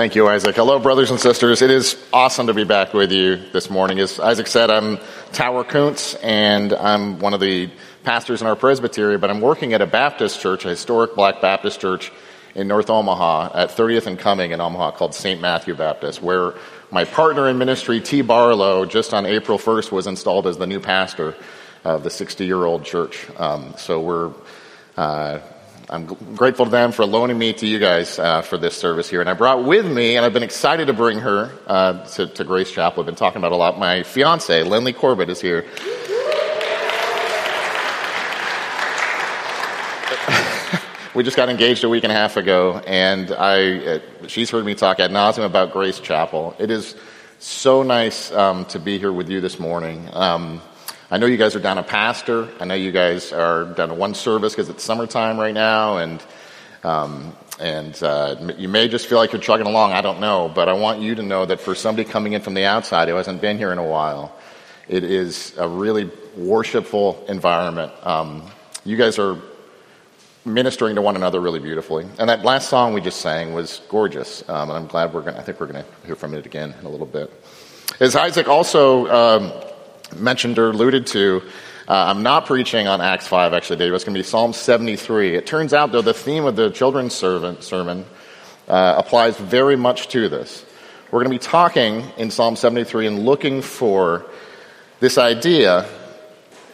Thank you, Isaac. Hello, brothers and sisters. It is awesome to be back with you this morning. As Isaac said, I'm Tower Kountze, and I'm one of the pastors in our presbytery, but I'm working at a Baptist church, a historic black Baptist church in North Omaha at 30th and Cuming in Omaha called St. Matthew Baptist, where my partner in ministry, T. Barlow, just on April 1st was installed as the new pastor of the 60 year old church. Um, so we're uh, I'm grateful to them for loaning me to you guys uh, for this service here. And I brought with me, and I've been excited to bring her uh, to, to, Grace Chapel. I've been talking about a lot. My fiance, Lindley Corbett, is here. we just got engaged a week and a half ago, and I, uh, she's heard me talk ad nauseum about Grace Chapel. It is so nice um, to be here with you this morning. Um, I know you guys are down a pastor. I know you guys are down to one service because it's summertime right now, and um, and uh, you may just feel like you're chugging along. I don't know, but I want you to know that for somebody coming in from the outside who hasn't been here in a while, it is a really worshipful environment. Um, you guys are ministering to one another really beautifully, and that last song we just sang was gorgeous. Um, and I'm glad we're going. I think we're going to hear from it again in a little bit. As Isaac also um, mentioned or alluded to, uh, I'm not preaching on Acts 5 actually today. It's going to be Psalm 73. It turns out, though, the theme of the children's servant, sermon uh, applies very much to this. We're going to be talking in Psalm 73 and looking for this idea.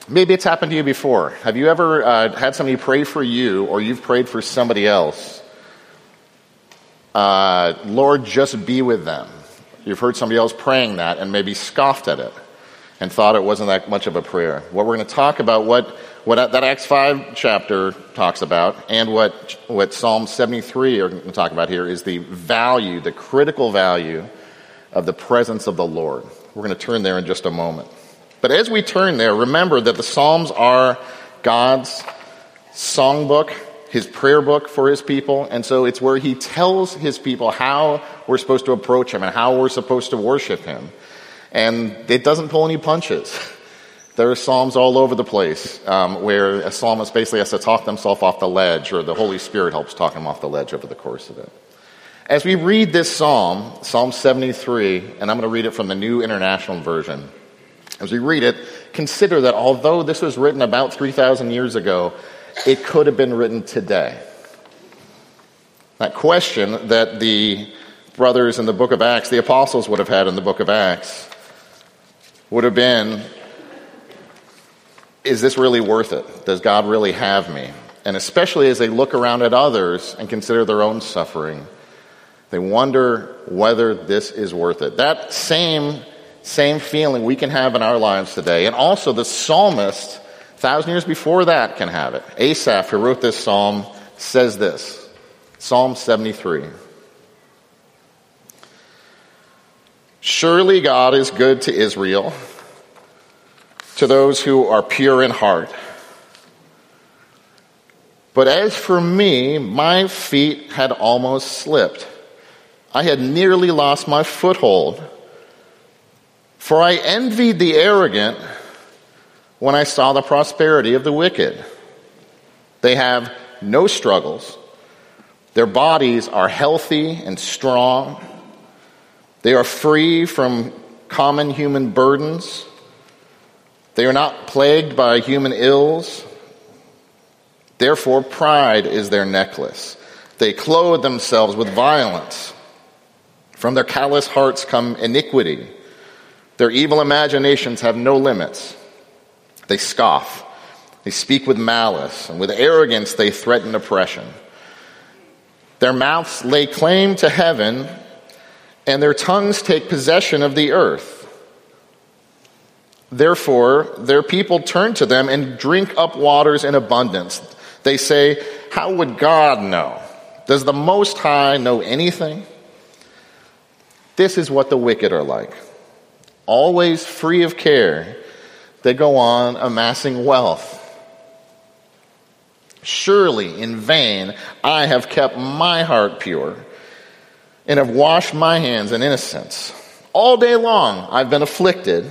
Maybe it's happened to you before. Have you ever uh, had somebody pray for you or you've prayed for somebody else? Uh, Lord, just be with them. You've heard somebody else praying that and maybe scoffed at it and thought it wasn't that much of a prayer. What we're going to talk about, what, what that Acts 5 chapter talks about, and what, what Psalm 73 are going to talk about here is the value, the critical value of the presence of the Lord. We're going to turn there in just a moment. But as we turn there, remember that the Psalms are God's songbook, his prayer book for his people, and so it's where he tells his people how we're supposed to approach him and how we're supposed to worship him. And it doesn't pull any punches. There are psalms all over the place um, where a psalmist basically has to talk themselves off the ledge, or the Holy Spirit helps talk him off the ledge over the course of it. As we read this psalm, Psalm 73, and I'm going to read it from the New International Version. As we read it, consider that although this was written about 3,000 years ago, it could have been written today. That question that the brothers in the book of Acts, the apostles would have had in the book of Acts, would have been is this really worth it? Does God really have me? And especially as they look around at others and consider their own suffering, they wonder whether this is worth it. That same, same feeling we can have in our lives today. And also the psalmist, thousand years before that, can have it. Asaph, who wrote this psalm, says this Psalm 73. Surely God is good to Israel, to those who are pure in heart. But as for me, my feet had almost slipped. I had nearly lost my foothold. For I envied the arrogant when I saw the prosperity of the wicked. They have no struggles. Their bodies are healthy and strong. They are free from common human burdens. They are not plagued by human ills. Therefore, pride is their necklace. They clothe themselves with violence. From their callous hearts come iniquity. Their evil imaginations have no limits. They scoff. They speak with malice, and with arrogance they threaten oppression. Their mouths lay claim to heaven, and their tongues take possession of the earth. Therefore, their people turn to them and drink up waters in abundance. They say, How would God know? Does the Most High know anything? This is what the wicked are like. Always free of care, they go on amassing wealth. Surely in vain I have kept my heart pure and have washed my hands in innocence. All day long I've been afflicted,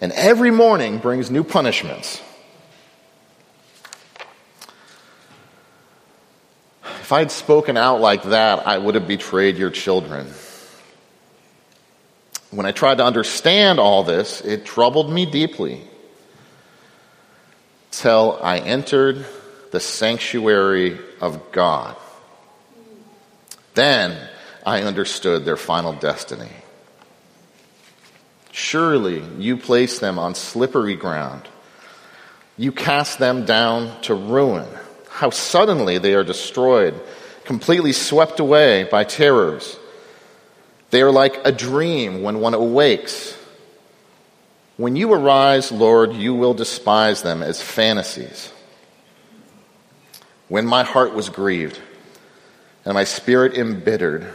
and every morning brings new punishments. If I'd spoken out like that, I would have betrayed your children. When I tried to understand all this, it troubled me deeply till I entered the sanctuary of God. Then I understood their final destiny. Surely you place them on slippery ground. You cast them down to ruin. How suddenly they are destroyed, completely swept away by terrors. They are like a dream when one awakes. When you arise, Lord, you will despise them as fantasies. When my heart was grieved and my spirit embittered,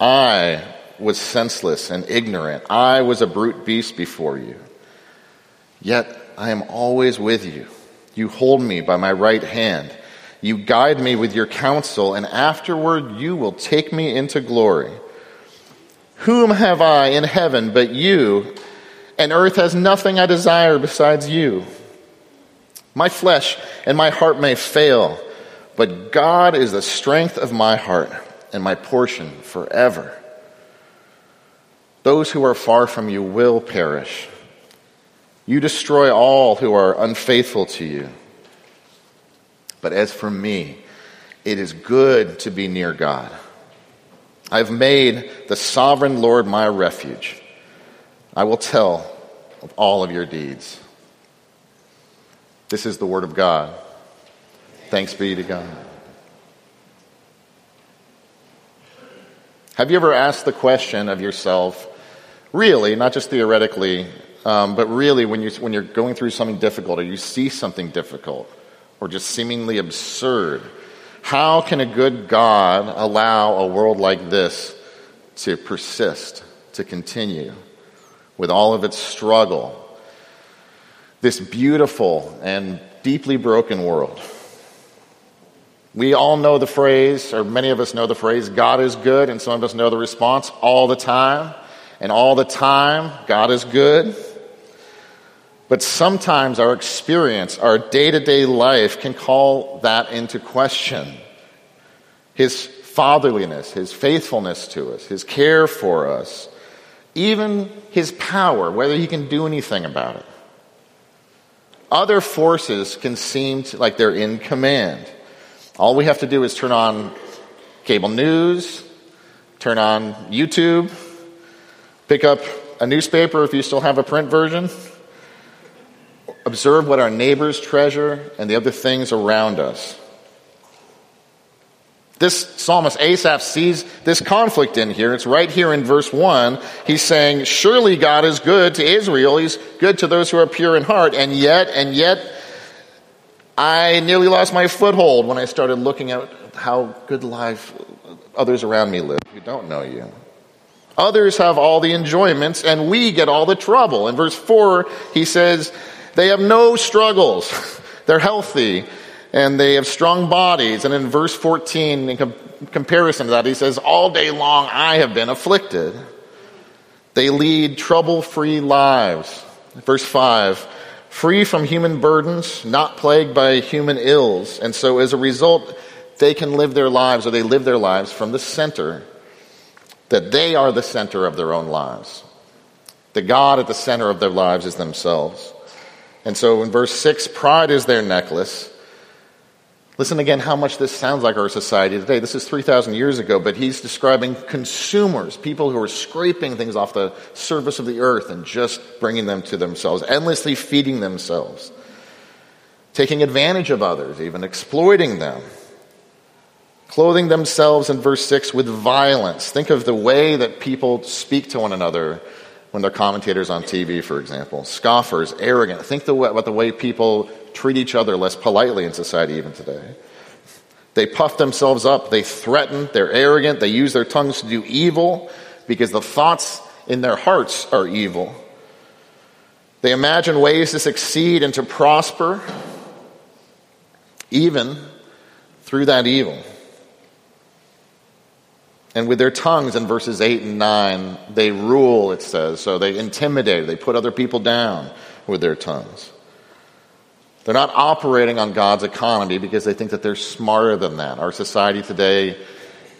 I was senseless and ignorant. I was a brute beast before you. Yet I am always with you. You hold me by my right hand. You guide me with your counsel, and afterward you will take me into glory. Whom have I in heaven but you? And earth has nothing I desire besides you. My flesh and my heart may fail, but God is the strength of my heart and my portion forever. Those who are far from you will perish. You destroy all who are unfaithful to you. But as for me, it is good to be near God. I've made the sovereign Lord my refuge. I will tell of all of your deeds. This is the word of God. Thanks be to God. Have you ever asked the question of yourself, really, not just theoretically, um, but really when, you, when you're going through something difficult or you see something difficult or just seemingly absurd, how can a good God allow a world like this to persist, to continue with all of its struggle? This beautiful and deeply broken world. We all know the phrase, or many of us know the phrase, God is good, and some of us know the response all the time. And all the time, God is good. But sometimes our experience, our day to day life can call that into question. His fatherliness, His faithfulness to us, His care for us, even His power, whether He can do anything about it. Other forces can seem to, like they're in command. All we have to do is turn on cable news, turn on YouTube, pick up a newspaper if you still have a print version, observe what our neighbors treasure and the other things around us. This psalmist Asaph sees this conflict in here. It's right here in verse 1. He's saying, Surely God is good to Israel. He's good to those who are pure in heart. And yet, and yet, I nearly lost my foothold when I started looking at how good life others around me live who don't know you. Others have all the enjoyments, and we get all the trouble. In verse 4, he says, They have no struggles. They're healthy, and they have strong bodies. And in verse 14, in com- comparison to that, he says, All day long I have been afflicted. They lead trouble free lives. Verse 5 free from human burdens, not plagued by human ills. And so as a result, they can live their lives, or they live their lives from the center, that they are the center of their own lives. The God at the center of their lives is themselves. And so in verse 6, pride is their necklace. Listen again how much this sounds like our society today. This is 3,000 years ago, but he's describing consumers, people who are scraping things off the surface of the earth and just bringing them to themselves, endlessly feeding themselves, taking advantage of others, even exploiting them, clothing themselves in verse 6 with violence. Think of the way that people speak to one another when they're commentators on TV, for example. Scoffers, arrogant. Think about the way people treat each other less politely in society even today. They puff themselves up, they threaten, they're arrogant, they use their tongues to do evil because the thoughts in their hearts are evil. They imagine ways to succeed and to prosper, even through that evil. And with their tongues in verses 8 and 9, they rule, it says. So they intimidate, they put other people down with their tongues. They're not operating on God's economy because they think that they're smarter than that. Our society today,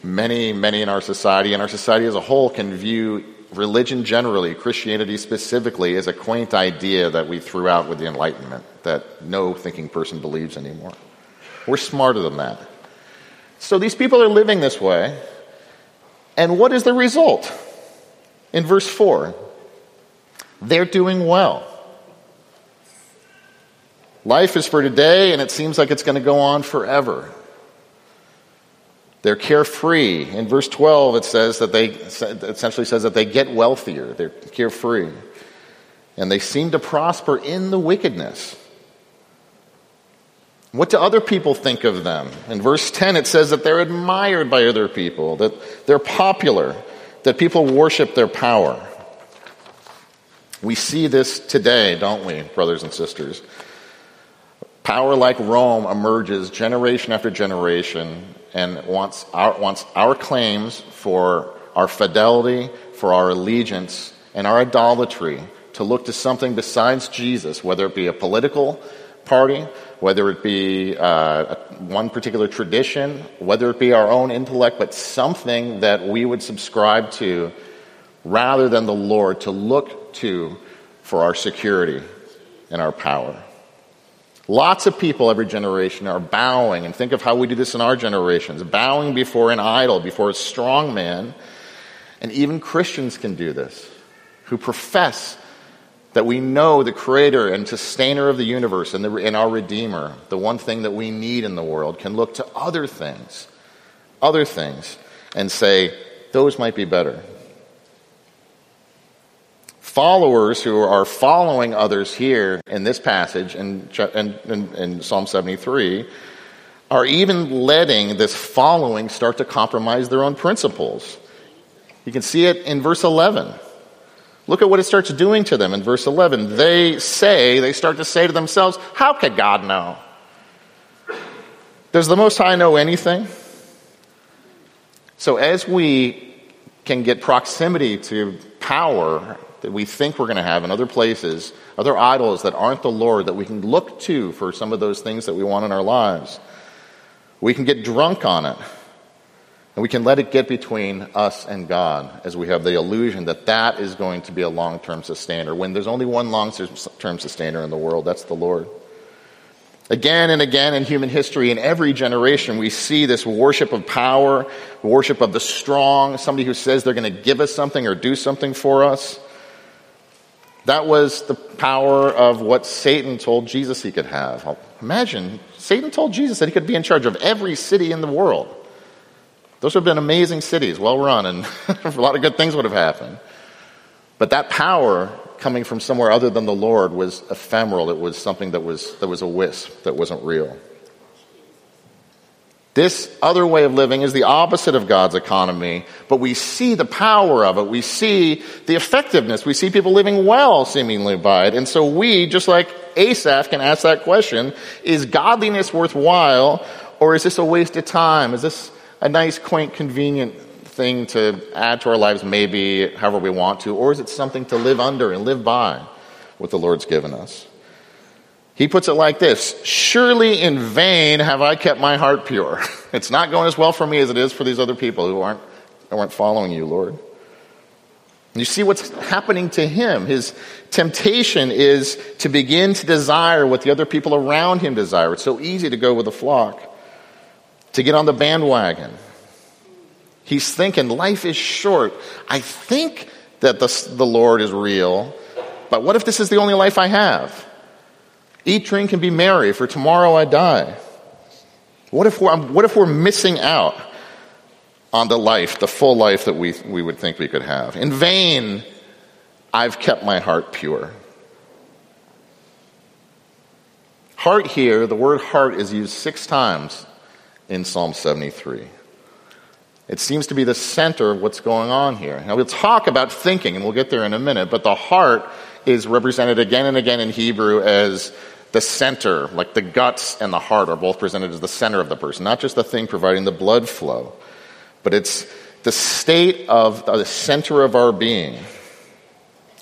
many, many in our society, and our society as a whole, can view religion generally, Christianity specifically, as a quaint idea that we threw out with the Enlightenment that no thinking person believes anymore. We're smarter than that. So these people are living this way. And what is the result? In verse 4, they're doing well. Life is for today, and it seems like it's going to go on forever. They're carefree. In verse 12, it says that they essentially says that they get wealthier. They're carefree. And they seem to prosper in the wickedness. What do other people think of them? In verse 10, it says that they're admired by other people, that they're popular, that people worship their power. We see this today, don't we, brothers and sisters? Power like Rome emerges generation after generation and wants our, wants our claims for our fidelity, for our allegiance, and our idolatry to look to something besides Jesus, whether it be a political party, whether it be uh, one particular tradition, whether it be our own intellect, but something that we would subscribe to rather than the Lord to look to for our security and our power. Lots of people every generation are bowing, and think of how we do this in our generations bowing before an idol, before a strong man. And even Christians can do this, who profess that we know the creator and sustainer of the universe and, the, and our redeemer, the one thing that we need in the world, can look to other things, other things, and say, those might be better followers who are following others here in this passage in, in, in, in, Psalm 73 are even letting this following start to compromise their own principles. You can see it in verse 11. Look at what it starts doing to them in verse 11. They say, they start to say to themselves, How could God know? Does the Most High know anything? So as we can get proximity to power that we think we're going to have in other places, other idols that aren't the Lord that we can look to for some of those things that we want in our lives. We can get drunk on it. And we can let it get between us and God as we have the illusion that that is going to be a long term sustainer. When there's only one long term sustainer in the world, that's the Lord. Again and again in human history, in every generation, we see this worship of power, worship of the strong, somebody who says they're going to give us something or do something for us. That was the power of what Satan told Jesus he could have. Imagine, Satan told Jesus that he could be in charge of every city in the world. Those would have been amazing cities, well run, and a lot of good things would have happened. But that power coming from somewhere other than the Lord was ephemeral. It was something that was, that was a wisp, that wasn't real. This other way of living is the opposite of God's economy, but we see the power of it. We see the effectiveness. We see people living well seemingly by it. And so we, just like Asaph, can ask that question, is godliness worthwhile or is this a waste of time? Is this a nice, quaint, convenient thing to add to our lives maybe however we want to? Or is it something to live under and live by what the Lord's given us? He puts it like this Surely in vain have I kept my heart pure. It's not going as well for me as it is for these other people who aren't, who aren't following you, Lord. You see what's happening to him. His temptation is to begin to desire what the other people around him desire. It's so easy to go with the flock, to get on the bandwagon. He's thinking, life is short. I think that the, the Lord is real, but what if this is the only life I have? Eat, drink, and be merry, for tomorrow I die. What if we're, what if we're missing out on the life, the full life that we, we would think we could have? In vain, I've kept my heart pure. Heart here, the word heart is used six times in Psalm 73. It seems to be the center of what's going on here. Now, we'll talk about thinking, and we'll get there in a minute, but the heart is represented again and again in Hebrew as the center, like the guts and the heart, are both presented as the center of the person, not just the thing providing the blood flow, but it's the state of the center of our being,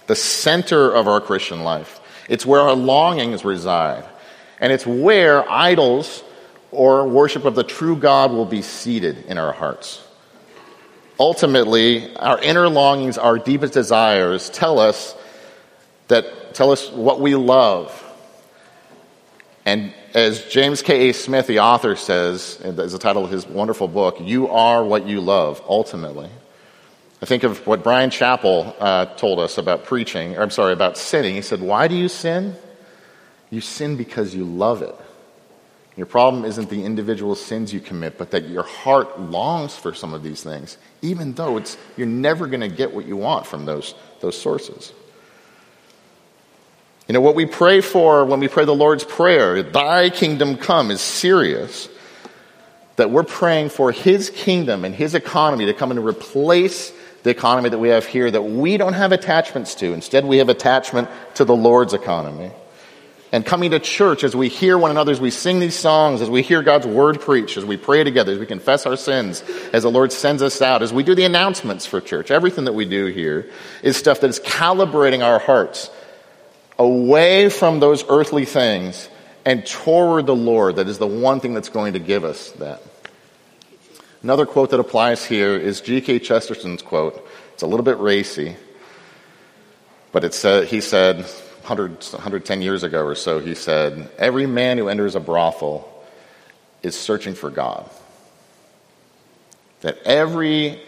the center of our Christian life. It's where our longings reside. And it's where idols or worship of the true God will be seated in our hearts. Ultimately, our inner longings, our deepest desires tell us that tell us what we love. And as James K.A. Smith, the author, says, as the title of his wonderful book, you are what you love, ultimately. I think of what Bryan Chapell uh, told us about preaching, or I'm sorry, about sinning. He said, Why do you sin? You sin because you love it. Your problem isn't the individual sins you commit, but that your heart longs for some of these things, even though it's, you're never going to get what you want from those, those sources. You know, what we pray for when we pray the Lord's Prayer, Thy kingdom come, is serious. That we're praying for His kingdom and His economy to come and replace the economy that we have here that we don't have attachments to. Instead, we have attachment to the Lord's economy. And coming to church as we hear one another, as we sing these songs, as we hear God's word preached, as we pray together, as we confess our sins, as the Lord sends us out, as we do the announcements for church, everything that we do here is stuff that is calibrating our hearts away from those earthly things and toward the Lord. That is the one thing that's going to give us that. Another quote that applies here is G.K. Chesterton's quote. It's a little bit racy, but he said 100, 110 years ago or so, he said, Every man who enters a brothel is searching for God. That every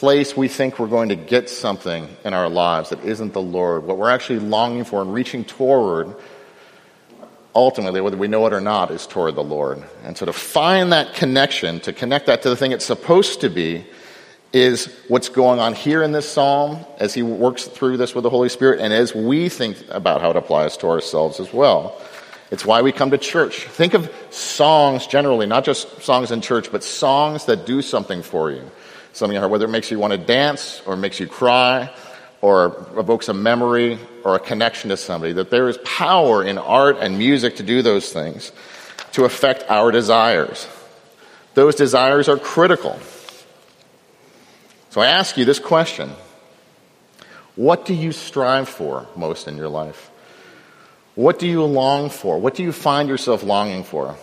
place we think we're going to get something in our lives that isn't the Lord, what we're actually longing for and reaching toward ultimately, whether we know it or not, is toward the Lord. And so to find that connection, to connect that to the thing it's supposed to be, is what's going on here in this psalm as he works through this with the Holy Spirit and as we think about how it applies to ourselves as well. It's why we come to church. Think of songs generally, not just songs in church, but songs that do something for you. Something, whether it makes you want to dance or makes you cry or evokes a memory or a connection to somebody, that there is power in art and music to do those things, to affect our desires. Those desires are critical. So I ask you this question What do you strive for most in your life? What do you long for? What do you find yourself longing for?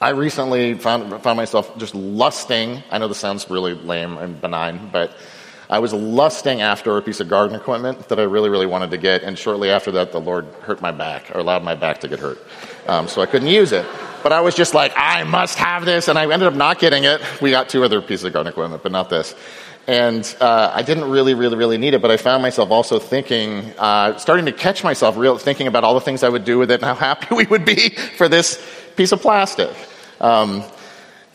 I recently found, found myself just lusting. I know this sounds really lame and benign, but I was lusting after a piece of garden equipment that I really, really wanted to get, and shortly after that, the Lord hurt my back, or allowed my back to get hurt. Um, so I couldn't use it. But I was just like, I must have this, and I ended up not getting it. We got two other pieces of garden equipment, but not this. And uh, I didn't really, really, really need it, but I found myself also thinking, uh, starting to catch myself real, thinking about all the things I would do with it and how happy we would be for this piece of plastic. Um,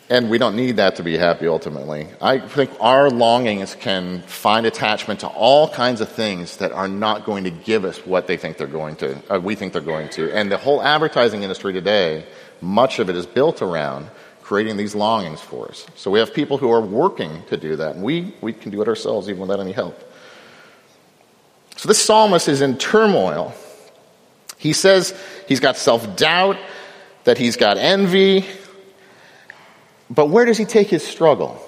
and we don't need that to be happy ultimately. I think our longings can find attachment to all kinds of things that are not going to give us what they think they're going to, uh, we think they're going to. And the whole advertising industry today, much of it is built around creating these longings for us. So we have people who are working to do that, and we, we can do it ourselves even without any help. So this psalmist is in turmoil. He says he's got self doubt, that he's got envy, but where does he take his struggle?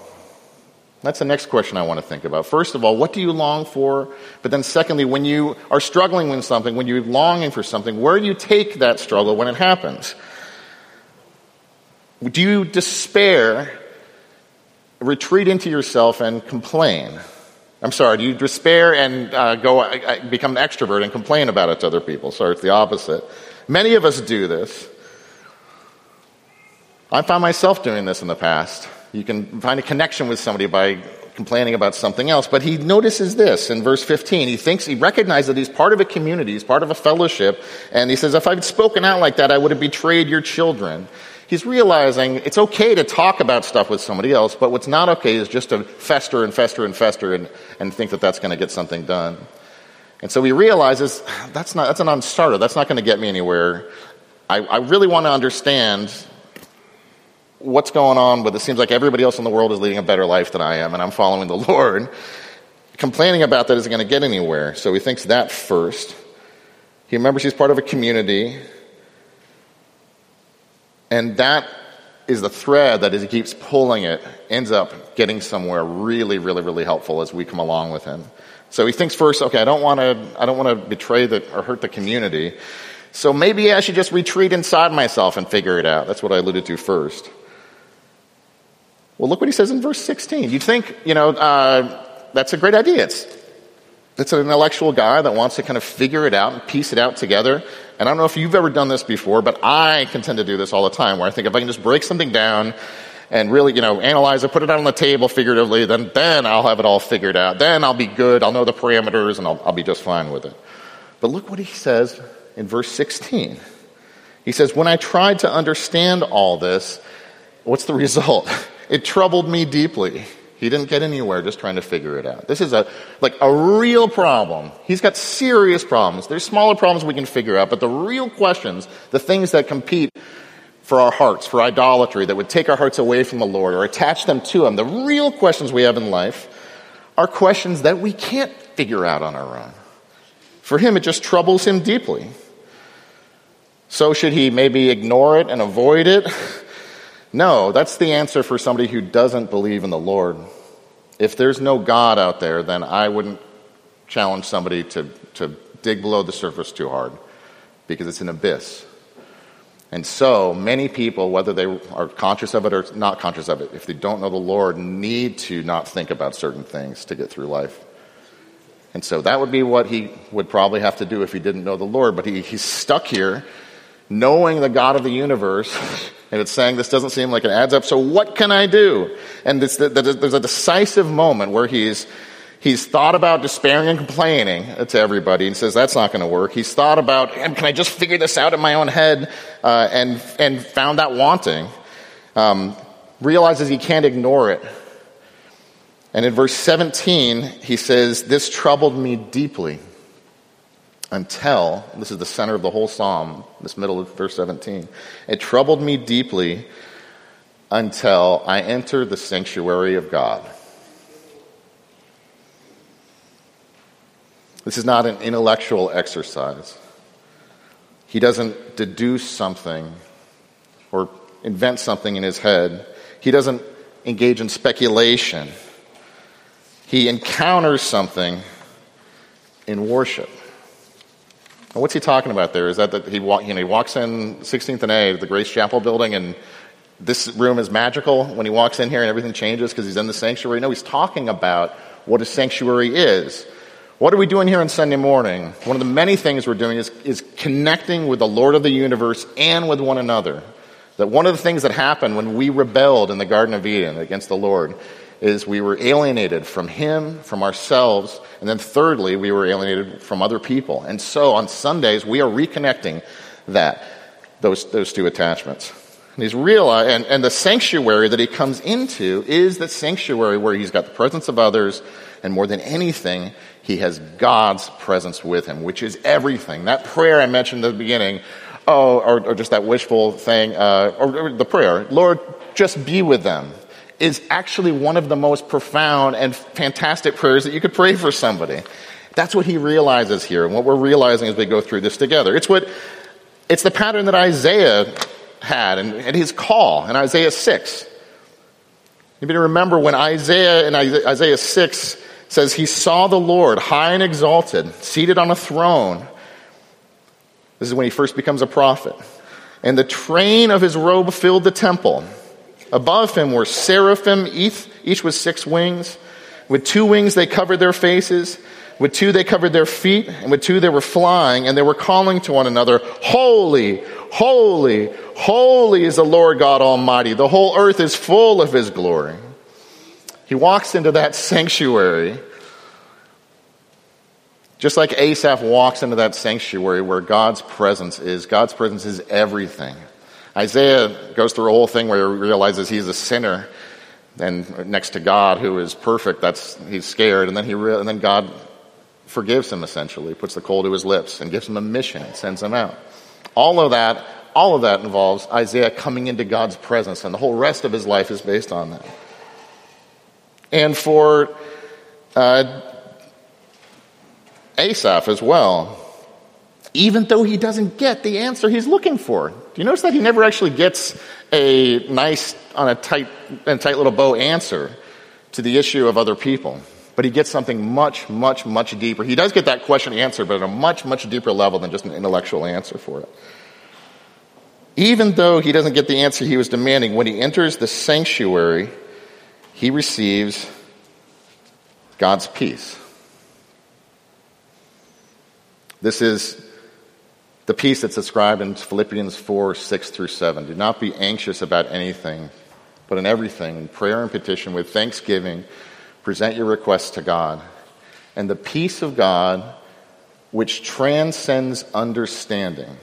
That's the next question I want to think about. First of all, what do you long for? But then, secondly, when you are struggling with something, when you're longing for something, where do you take that struggle when it happens? Do you despair, retreat into yourself, and complain? I'm sorry, do you despair and uh, go uh, become an extrovert and complain about it to other people? Sorry, it's the opposite. Many of us do this. I found myself doing this in the past. You can find a connection with somebody by complaining about something else. But he notices this in verse 15. He thinks, he recognizes that he's part of a community, he's part of a fellowship, and he says, if I'd spoken out like that, I would have betrayed your children. He's realizing it's okay to talk about stuff with somebody else, but what's not okay is just to fester and fester and fester and, and think that that's going to get something done. And so he realizes that's not, that's a non-starter. That's not going to get me anywhere. I, I really want to understand what's going on, but it seems like everybody else in the world is leading a better life than I am, and I'm following the Lord. Complaining about that isn't going to get anywhere, so he thinks that first. He remembers he's part of a community, and that is the thread that as he keeps pulling it, ends up getting somewhere really, really, really helpful as we come along with him. So he thinks first, okay, I don't want to, I don't want to betray the, or hurt the community. So maybe I should just retreat inside myself and figure it out. That's what I alluded to first. Well, look what he says in verse 16. You'd think, you know, uh, that's a great idea. It's, it's an intellectual guy that wants to kind of figure it out and piece it out together. And I don't know if you've ever done this before, but I can tend to do this all the time where I think if I can just break something down and really, you know, analyze it, put it out on the table figuratively, then, then I'll have it all figured out. Then I'll be good. I'll know the parameters and I'll, I'll be just fine with it. But look what he says in verse 16. He says, When I tried to understand all this, what's the result? It troubled me deeply. He didn't get anywhere just trying to figure it out. This is a, like a real problem. He's got serious problems. There's smaller problems we can figure out, but the real questions, the things that compete for our hearts, for idolatry, that would take our hearts away from the Lord or attach them to Him, the real questions we have in life are questions that we can't figure out on our own. For him, it just troubles him deeply. So, should he maybe ignore it and avoid it? No, that's the answer for somebody who doesn't believe in the Lord. If there's no God out there, then I wouldn't challenge somebody to, to dig below the surface too hard because it's an abyss. And so many people, whether they are conscious of it or not conscious of it, if they don't know the Lord, need to not think about certain things to get through life. And so that would be what he would probably have to do if he didn't know the Lord. But he, he's stuck here knowing the God of the universe. And it's saying this doesn't seem like it adds up. So what can I do? And there's a decisive moment where he's, he's thought about despairing and complaining to everybody and says that's not going to work. He's thought about, can I just figure this out in my own head? Uh, and, and found that wanting. Um, realizes he can't ignore it. And in verse 17, he says, This troubled me deeply until, this is the center of the whole psalm, this middle of verse 17. It troubled me deeply until I entered the sanctuary of God. This is not an intellectual exercise. He doesn't deduce something or invent something in his head. He doesn't engage in speculation. He encounters something in worship. And what's he talking about there? Is that, that he, walk, you know, he walks in 16th and A, the Grace Chapel building, and this room is magical when he walks in here and everything changes because he's in the sanctuary? No, he's talking about what a sanctuary is. What are we doing here on Sunday morning? One of the many things we're doing is, is connecting with the Lord of the universe and with one another. That one of the things that happened when we rebelled in the Garden of Eden against the Lord is we were alienated from Him, from ourselves, and then thirdly, we were alienated from other people. And so on Sundays, we are reconnecting that, those, those two attachments. And he's realized, and, and the sanctuary that he comes into is the sanctuary where he's got the presence of others, and more than anything, he has God's presence with him, which is everything. That prayer I mentioned at the beginning, oh, or, or just that wishful thing, uh, or, or the prayer, Lord, just be with them is actually one of the most profound and fantastic prayers that you could pray for somebody. That's what he realizes here, and what we're realizing as we go through this together. It's what it's the pattern that Isaiah had and, and his call in Isaiah 6. You need to remember when Isaiah in Isaiah 6 says he saw the Lord high and exalted, seated on a throne. This is when he first becomes a prophet. And the train of his robe filled the temple. Above him were seraphim, each, each with six wings. With two wings they covered their faces. With two they covered their feet. And with two they were flying. And they were calling to one another, Holy, holy, holy is the Lord God Almighty. The whole earth is full of his glory. He walks into that sanctuary. Just like Asaph walks into that sanctuary where God's presence is, God's presence is everything. Isaiah goes through a whole thing where he realizes he's a sinner, and next to God, who is perfect, that's he's scared, and then he re- and then God forgives him essentially, puts the coal to his lips, and gives him a mission, sends him out. All of that, all of that involves Isaiah coming into God's presence, and the whole rest of his life is based on that. And for uh, Asaph as well, even though he doesn't get the answer he's looking for. Do you notice that he never actually gets a nice, on a tight, and tight little bow answer to the issue of other people? But he gets something much, much, much deeper. He does get that question answered, but at a much, much deeper level than just an intellectual answer for it. Even though he doesn't get the answer he was demanding, when he enters the sanctuary, he receives God's peace. This is the peace that's described in Philippians 4 6 through 7. Do not be anxious about anything, but in everything, in prayer and petition, with thanksgiving, present your requests to God. And the peace of God, which transcends understanding,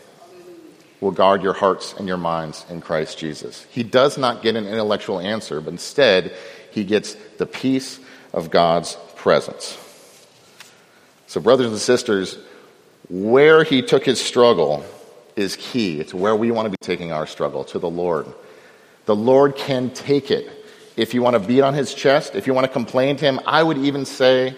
will guard your hearts and your minds in Christ Jesus. He does not get an intellectual answer, but instead, he gets the peace of God's presence. So, brothers and sisters, where he took his struggle is key. It's where we want to be taking our struggle, to the Lord. The Lord can take it. If you want to beat on his chest, if you want to complain to him, I would even say,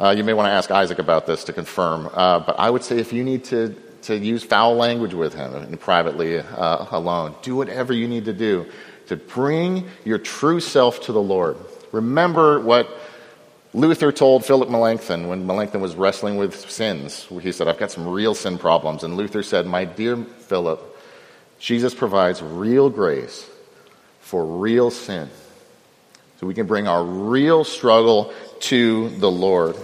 uh, you may want to ask Isaac about this to confirm, uh, but I would say if you need to, to use foul language with him and privately uh, alone, do whatever you need to do to bring your true self to the Lord. Remember what Luther told Philip Melanchthon when Melanchthon was wrestling with sins. He said, I've got some real sin problems. And Luther said, My dear Philip, Jesus provides real grace for real sin. So we can bring our real struggle to the Lord.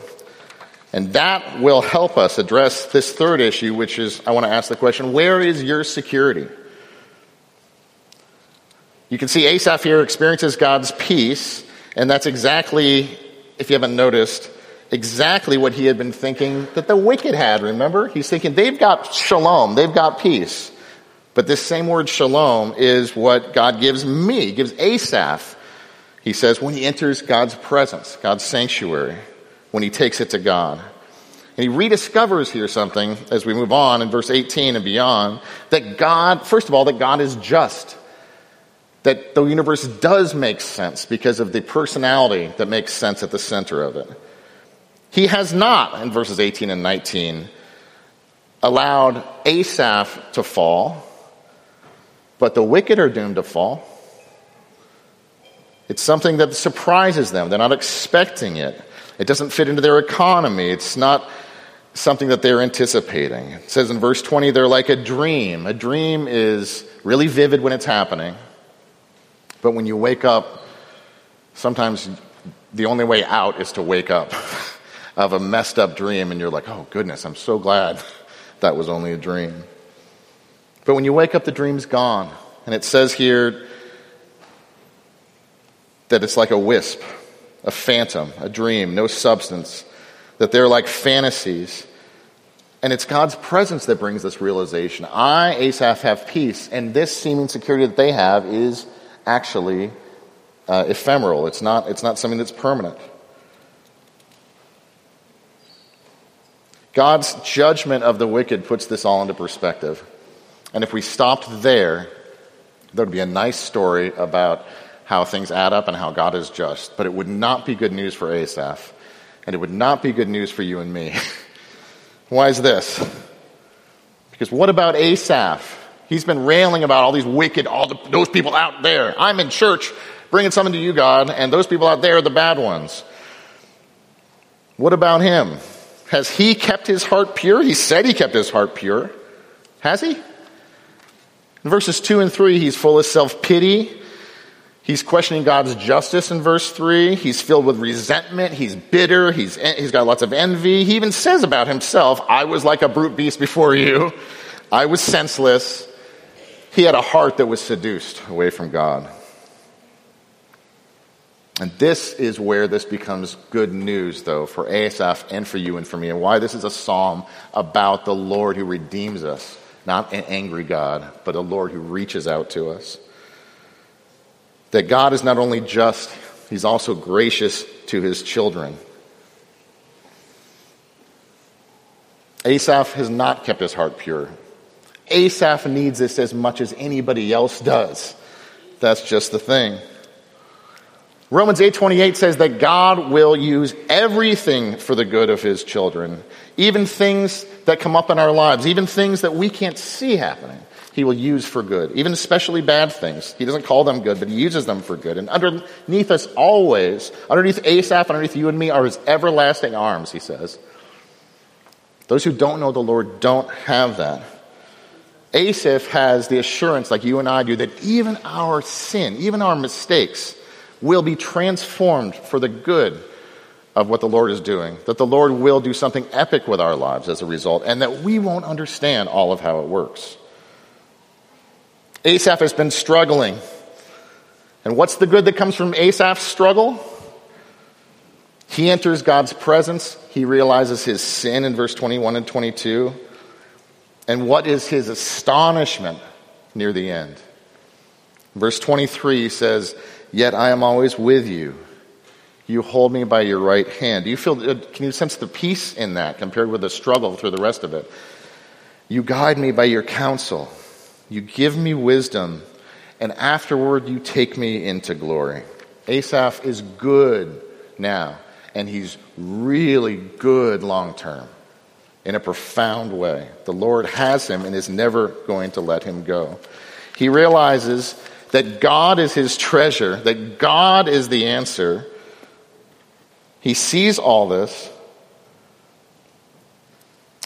And that will help us address this third issue, which is I want to ask the question where is your security? You can see Asaph here experiences God's peace, and that's exactly if you haven't noticed, exactly what he had been thinking that the wicked had, remember? He's thinking they've got shalom, they've got peace. But this same word shalom is what God gives me, gives Asaph. He says when he enters God's presence, God's sanctuary, when he takes it to God. And he rediscovers here something as we move on in verse 18 and beyond that God, first of all, that God is just that the universe does make sense because of the personality that makes sense at the center of it. He has not, in verses 18 and 19, allowed Asaph to fall, but the wicked are doomed to fall. It's something that surprises them. They're not expecting it. It doesn't fit into their economy. It's not something that they're anticipating. It says in verse 20, they're like a dream. A dream is really vivid when it's happening. But when you wake up, sometimes the only way out is to wake up of a messed up dream, and you're like, oh goodness, I'm so glad that was only a dream. But when you wake up, the dream's gone. And it says here that it's like a wisp, a phantom, a dream, no substance, that they're like fantasies. And it's God's presence that brings this realization. I, Asaph, have peace, and this seeming security that they have is actually uh, ephemeral. It's not, it's not something that's permanent. God's judgment of the wicked puts this all into perspective. And if we stopped there, there would be a nice story about how things add up and how God is just. But it would not be good news for Asaph. And it would not be good news for you and me. Why is this? Because what about Asaph? He's been railing about all these wicked, all the, those people out there. I'm in church bringing something to you, God, and those people out there are the bad ones. What about him? Has he kept his heart pure? He said he kept his heart pure. Has he? In verses 2 and 3, he's full of self pity. He's questioning God's justice in verse 3. He's filled with resentment. He's bitter. He's, he's got lots of envy. He even says about himself, I was like a brute beast before you. I was senseless. He had a heart that was seduced away from God. And this is where this becomes good news, though, for Asaph and for you and for me, and why this is a psalm about the Lord who redeems us, not an angry God, but a Lord who reaches out to us. That God is not only just, He's also gracious to His children. Asaph has not kept his heart pure. Asaph needs this as much as anybody else does. That's just the thing. Romans 8:28 says that God will use everything for the good of his children, even things that come up in our lives, even things that we can't see happening. he will use for good, even especially bad things. He doesn't call them good, but he uses them for good. And underneath us always, underneath Asaph, underneath you and me, are his everlasting arms, he says. Those who don't know the Lord don't have that. Asaph has the assurance, like you and I do, that even our sin, even our mistakes, will be transformed for the good of what the Lord is doing. That the Lord will do something epic with our lives as a result, and that we won't understand all of how it works. Asaph has been struggling. And what's the good that comes from Asaph's struggle? He enters God's presence. He realizes his sin in verse 21 and 22. And what is his astonishment near the end? Verse 23 says, Yet I am always with you. You hold me by your right hand. Do you feel, uh, can you sense the peace in that compared with the struggle through the rest of it? You guide me by your counsel. You give me wisdom, and afterward you take me into glory. Asaph is good now, and he's really good long term in a profound way. The Lord has him and is never going to let him go. He realizes that God is his treasure, that God is the answer. He sees all this,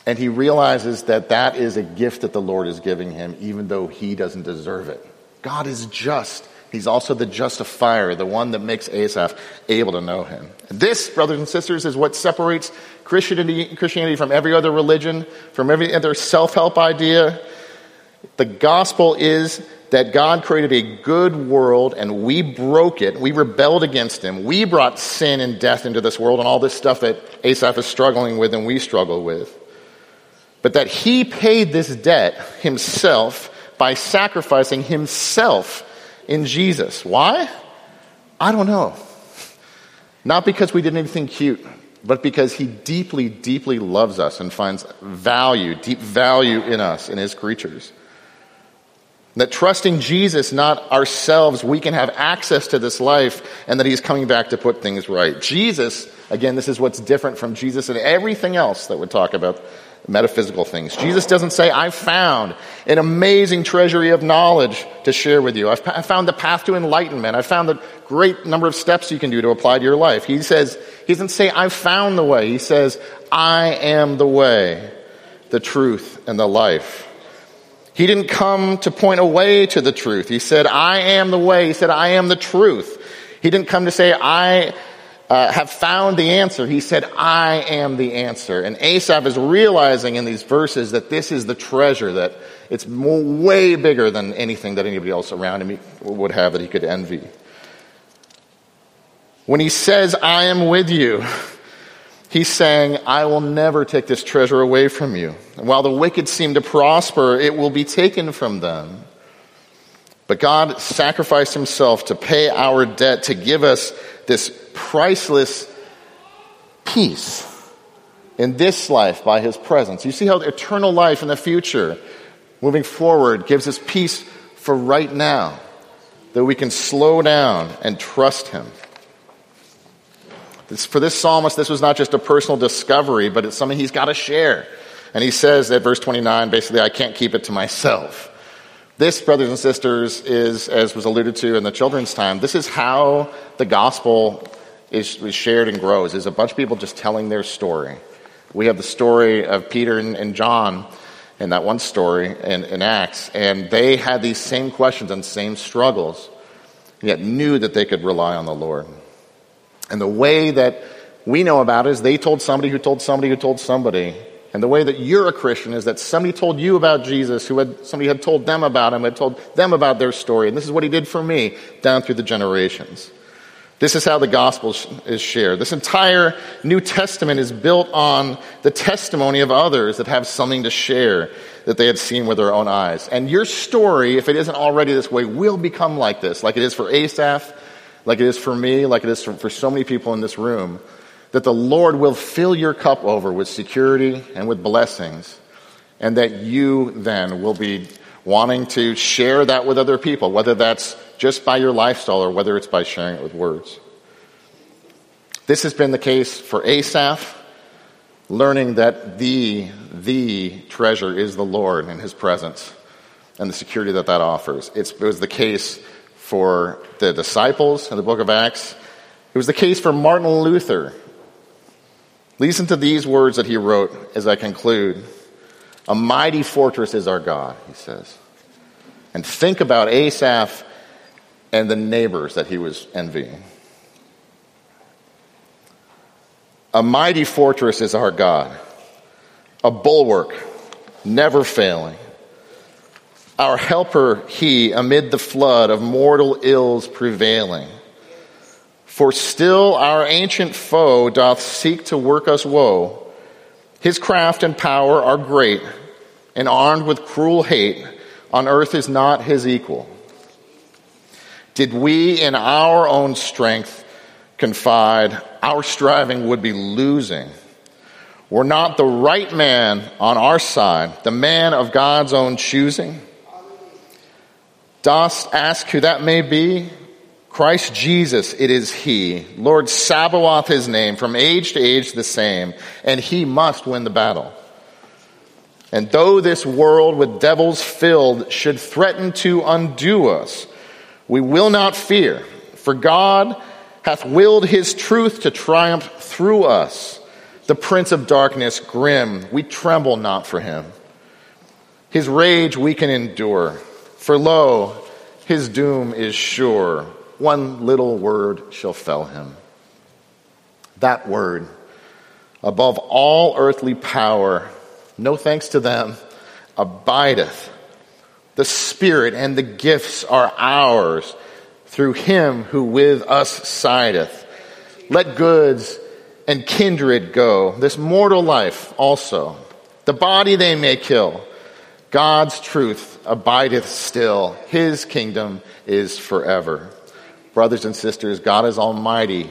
and he realizes that that is a gift that the Lord is giving him, even though he doesn't deserve it. God is just. He's also the justifier, the one that makes Asaph able to know him. This, brothers and sisters, is what separates Christianity, from every other religion, from every other self help idea. The gospel is that God created a good world and we broke it. We rebelled against him. We brought sin and death into this world and all this stuff that Asaph is struggling with and we struggle with but that he paid this debt himself by sacrificing himself in Jesus. Why? I don't know. Not because we did anything cute, but because he deeply, deeply loves us and finds value, deep value in us, in his creatures. That trusting Jesus, not ourselves, we can have access to this life and that he's coming back to put things right. Jesus, again, this is what's different from Jesus and everything else that we talk about metaphysical things. Jesus doesn't say, I found an amazing treasury of knowledge to share with you. I've, I found the path to enlightenment. I found the great number of steps you can do to apply to your life. He says, he doesn't say, I found the way. He says, I am the way, the truth, and the life. He didn't come to point away to the truth. He said, I am the way. He said, I am the truth. He didn't come to say, I uh, have found the answer. He said, I am the answer. And Asaph is realizing in these verses that this is the treasure, that it's more, way bigger than anything that anybody else around him would have that he could envy. When he says, I am with you, he's saying, I will never take this treasure away from you. And while the wicked seem to prosper, it will be taken from them. But God sacrificed himself to pay our debt, to give us this priceless peace in this life by his presence. You see how eternal life in the future, moving forward, gives us peace for right now, that we can slow down and trust him. This, for this psalmist, this was not just a personal discovery, but it's something he's got to share. And he says at verse 29, basically, I can't keep it to myself. This, brothers and sisters, is, as was alluded to in the children's time, this is how the gospel is, is shared and grows, is a bunch of people just telling their story. We have the story of Peter and, and John in that one story in, in Acts, and they had these same questions and same struggles, yet knew that they could rely on the Lord. And the way that we know about it is they told somebody who told somebody who told somebody and the way that you're a Christian is that somebody told you about Jesus, who had, somebody had told them about him, had told them about their story. And this is what he did for me down through the generations. This is how the gospel is shared. This entire New Testament is built on the testimony of others that have something to share that they had seen with their own eyes. And your story, if it isn't already this way, will become like this, like it is for Asaph, like it is for me, like it is for, for so many people in this room that the Lord will fill your cup over with security and with blessings, and that you then will be wanting to share that with other people, whether that's just by your lifestyle or whether it's by sharing it with words. This has been the case for Asaph, learning that the, the treasure is the Lord and his presence. and the security that that offers. It's, it was the case for the disciples in the book of Acts. It was the case for Martin Luther. Listen to these words that he wrote as I conclude. A mighty fortress is our God, he says. And think about Asaph and the neighbors that he was envying. A mighty fortress is our God, a bulwark, never failing. Our helper, he, amid the flood of mortal ills prevailing. For still our ancient foe doth seek to work us woe. His craft and power are great, and armed with cruel hate, on earth is not his equal. Did we in our own strength confide, our striving would be losing. Were not the right man on our side, the man of God's own choosing? Dost ask who that may be? Christ Jesus, it is He. Lord Sabaoth, His name, from age to age the same, and He must win the battle. And though this world with devils filled should threaten to undo us, we will not fear, for God hath willed His truth to triumph through us. The prince of darkness, grim, we tremble not for him. His rage we can endure, for lo, his doom is sure one little word shall fell him. That word, above all earthly power, no thanks to them, abideth. The Spirit and the gifts are ours through him who with us sideth. Let goods and kindred go, this mortal life also. The body they may kill. God's truth abideth still. His kingdom is forever. Brothers and sisters, God is almighty.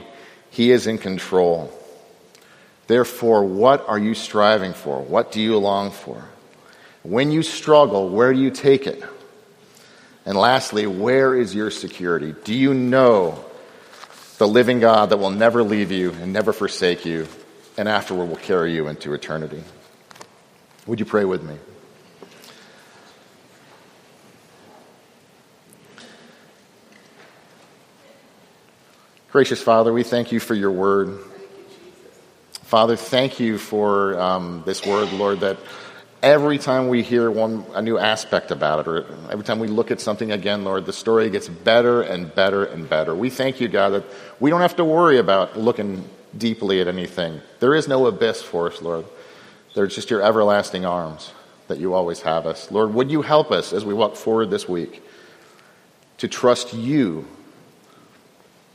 He is in control. Therefore, what are you striving for? What do you long for? When you struggle, where do you take it? And lastly, where is your security? Do you know the living God that will never leave you and never forsake you, and afterward will carry you into eternity? Would you pray with me? Gracious Father, we thank you for your word. Father, thank you for um, this word, Lord, that every time we hear one a new aspect about it, or every time we look at something again, Lord, the story gets better and better and better. We thank you, God, that we don't have to worry about looking deeply at anything. There is no abyss for us, Lord. There's just your everlasting arms that you always have us. Lord, would you help us as we walk forward this week to trust you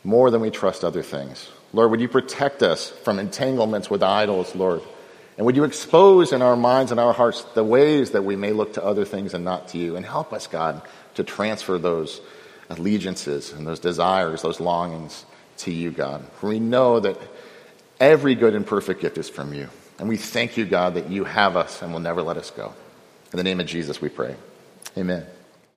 more than we trust other things. Lord, would you protect us from entanglements with idols, Lord? And would you expose in our minds and our hearts the ways that we may look to other things and not to you? And help us, God, to transfer those allegiances and those desires, those longings to you, God. For we know that every good and perfect gift is from you. And we thank you, God, that you have us and will never let us go. In the name of Jesus, we pray. Amen.